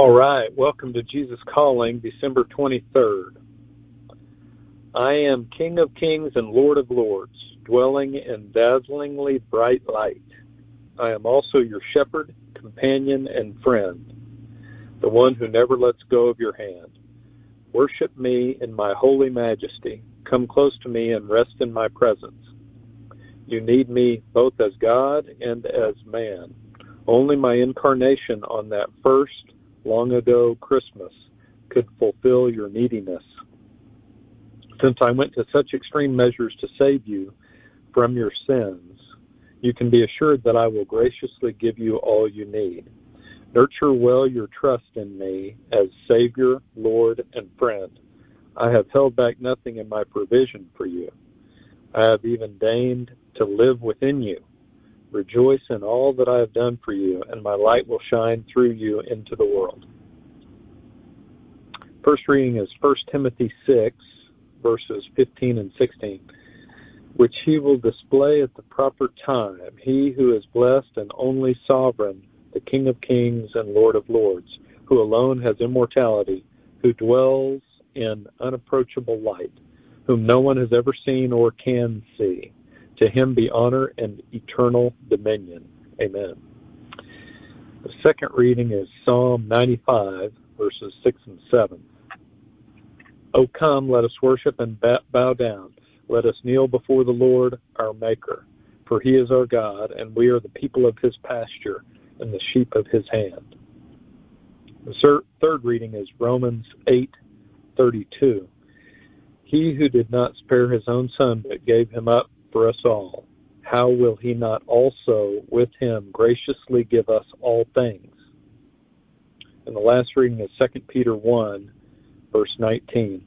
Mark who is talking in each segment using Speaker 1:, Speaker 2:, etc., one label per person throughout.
Speaker 1: All right, welcome to Jesus Calling, December 23rd. I am King of Kings and Lord of Lords, dwelling in dazzlingly bright light. I am also your shepherd, companion, and friend, the one who never lets go of your hand. Worship me in my holy majesty. Come close to me and rest in my presence. You need me both as God and as man. Only my incarnation on that first long ago Christmas could fulfill your neediness. Since I went to such extreme measures to save you from your sins, you can be assured that I will graciously give you all you need. Nurture well your trust in me as Savior, Lord, and friend. I have held back nothing in my provision for you. I have even deigned to live within you Rejoice in all that I have done for you, and my light will shine through you into the world. First reading is 1 Timothy 6, verses 15 and 16, which he will display at the proper time, he who is blessed and only sovereign, the King of kings and Lord of lords, who alone has immortality, who dwells in unapproachable light, whom no one has ever seen or can see to him be honor and eternal dominion. Amen. The second reading is Psalm 95, verses 6 and 7. O come, let us worship and bow down. Let us kneel before the Lord our Maker. For he is our God, and we are the people of his pasture and the sheep of his hand. The third reading is Romans 8:32. He who did not spare his own son, but gave him up for us all, how will he not also with him graciously give us all things? And the last reading is 2 Peter 1, verse 19.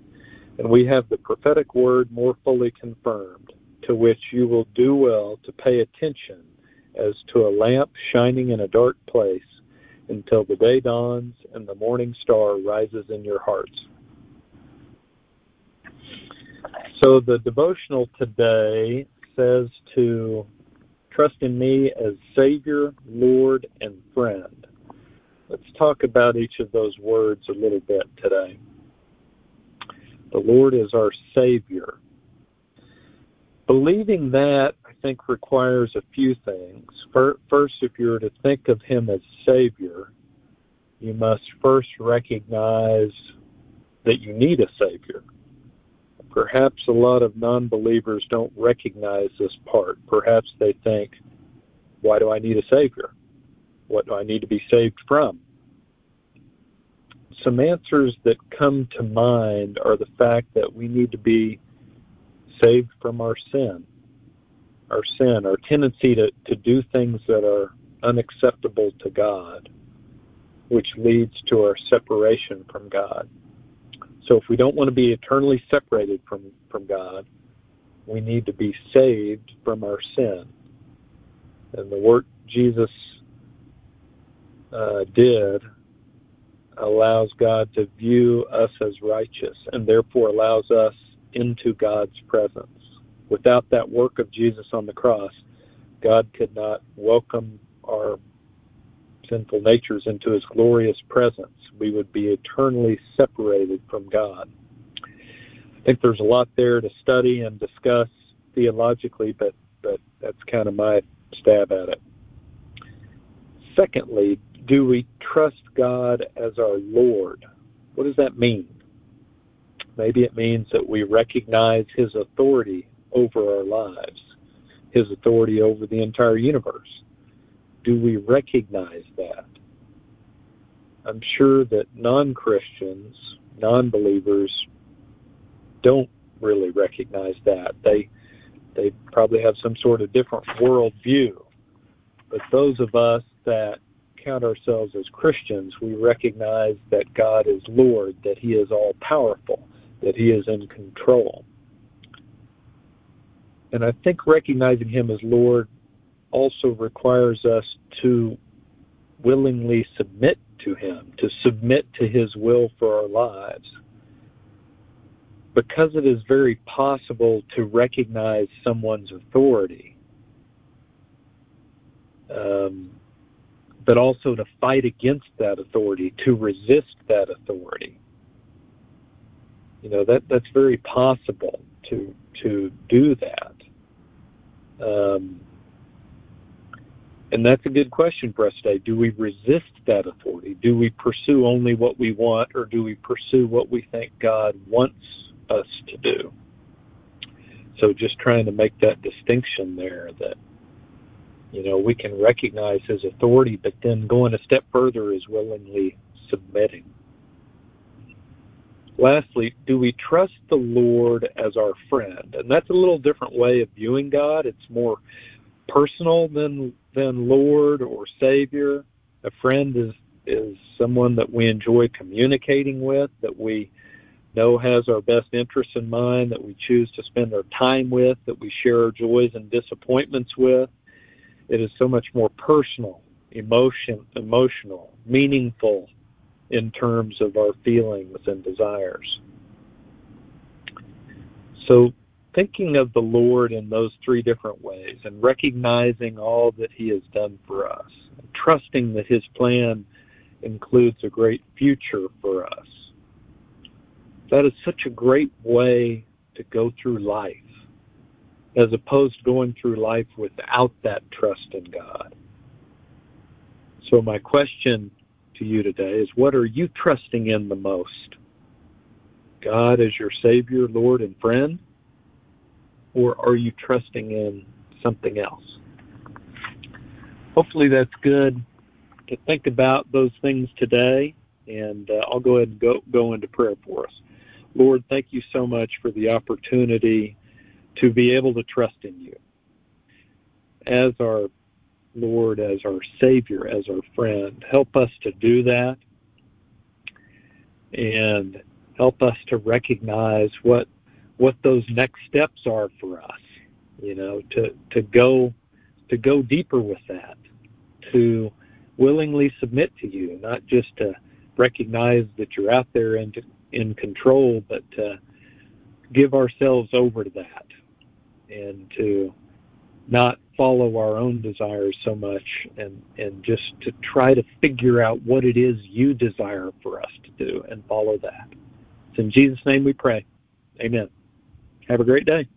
Speaker 1: And we have the prophetic word more fully confirmed, to which you will do well to pay attention as to a lamp shining in a dark place until the day dawns and the morning star rises in your hearts. So the devotional today says to trust in me as Savior, Lord, and friend. Let's talk about each of those words a little bit today. The Lord is our Savior. Believing that, I think, requires a few things. First, if you were to think of Him as Savior, you must first recognize that you need a Savior. Perhaps a lot of non believers don't recognize this part. Perhaps they think, why do I need a Savior? What do I need to be saved from? Some answers that come to mind are the fact that we need to be saved from our sin. Our sin, our tendency to, to do things that are unacceptable to God, which leads to our separation from God. So if we don't want to be eternally separated from, from God, we need to be saved from our sin. And the work Jesus uh, did allows God to view us as righteous and therefore allows us into God's presence. Without that work of Jesus on the cross, God could not welcome our sinful natures into his glorious presence we would be eternally separated from God. I think there's a lot there to study and discuss theologically, but, but that's kind of my stab at it. Secondly, do we trust God as our Lord? What does that mean? Maybe it means that we recognize His authority over our lives, His authority over the entire universe. Do we recognize that? I'm sure that non Christians, non believers, don't really recognize that. They they probably have some sort of different worldview. But those of us that count ourselves as Christians, we recognize that God is Lord, that He is all powerful, that He is in control. And I think recognizing Him as Lord also requires us to willingly submit to Him, to submit to His will for our lives. Because it is very possible to recognize someone's authority, um, but also to fight against that authority, to resist that authority. You know that that's very possible to to do that. Um, and that's a good question for us today. Do we resist that authority? Do we pursue only what we want, or do we pursue what we think God wants us to do? So just trying to make that distinction there that you know we can recognize his authority, but then going a step further is willingly submitting. Lastly, do we trust the Lord as our friend? And that's a little different way of viewing God. It's more personal than than Lord or Savior. A friend is is someone that we enjoy communicating with, that we know has our best interests in mind, that we choose to spend our time with, that we share our joys and disappointments with. It is so much more personal, emotion, emotional, meaningful in terms of our feelings and desires. So, thinking of the Lord in those three different ways and recognizing all that He has done for us, trusting that His plan includes a great future for us. That is such a great way to go through life as opposed to going through life without that trust in God. So, my question to you today is what are you trusting in the most? God as your Savior, Lord, and friend? Or are you trusting in something else? Hopefully, that's good to think about those things today. And uh, I'll go ahead and go, go into prayer for us. Lord, thank you so much for the opportunity to be able to trust in you as our Lord, as our Savior, as our friend. Help us to do that and help us to recognize what what those next steps are for us. You know, to to go to go deeper with that, to willingly submit to you, not just to recognize that you're out there and in control, but to give ourselves over to that and to not follow our own desires so much and, and just to try to figure out what it is you desire for us to do and follow that. It's in Jesus' name we pray. Amen. Have a great day.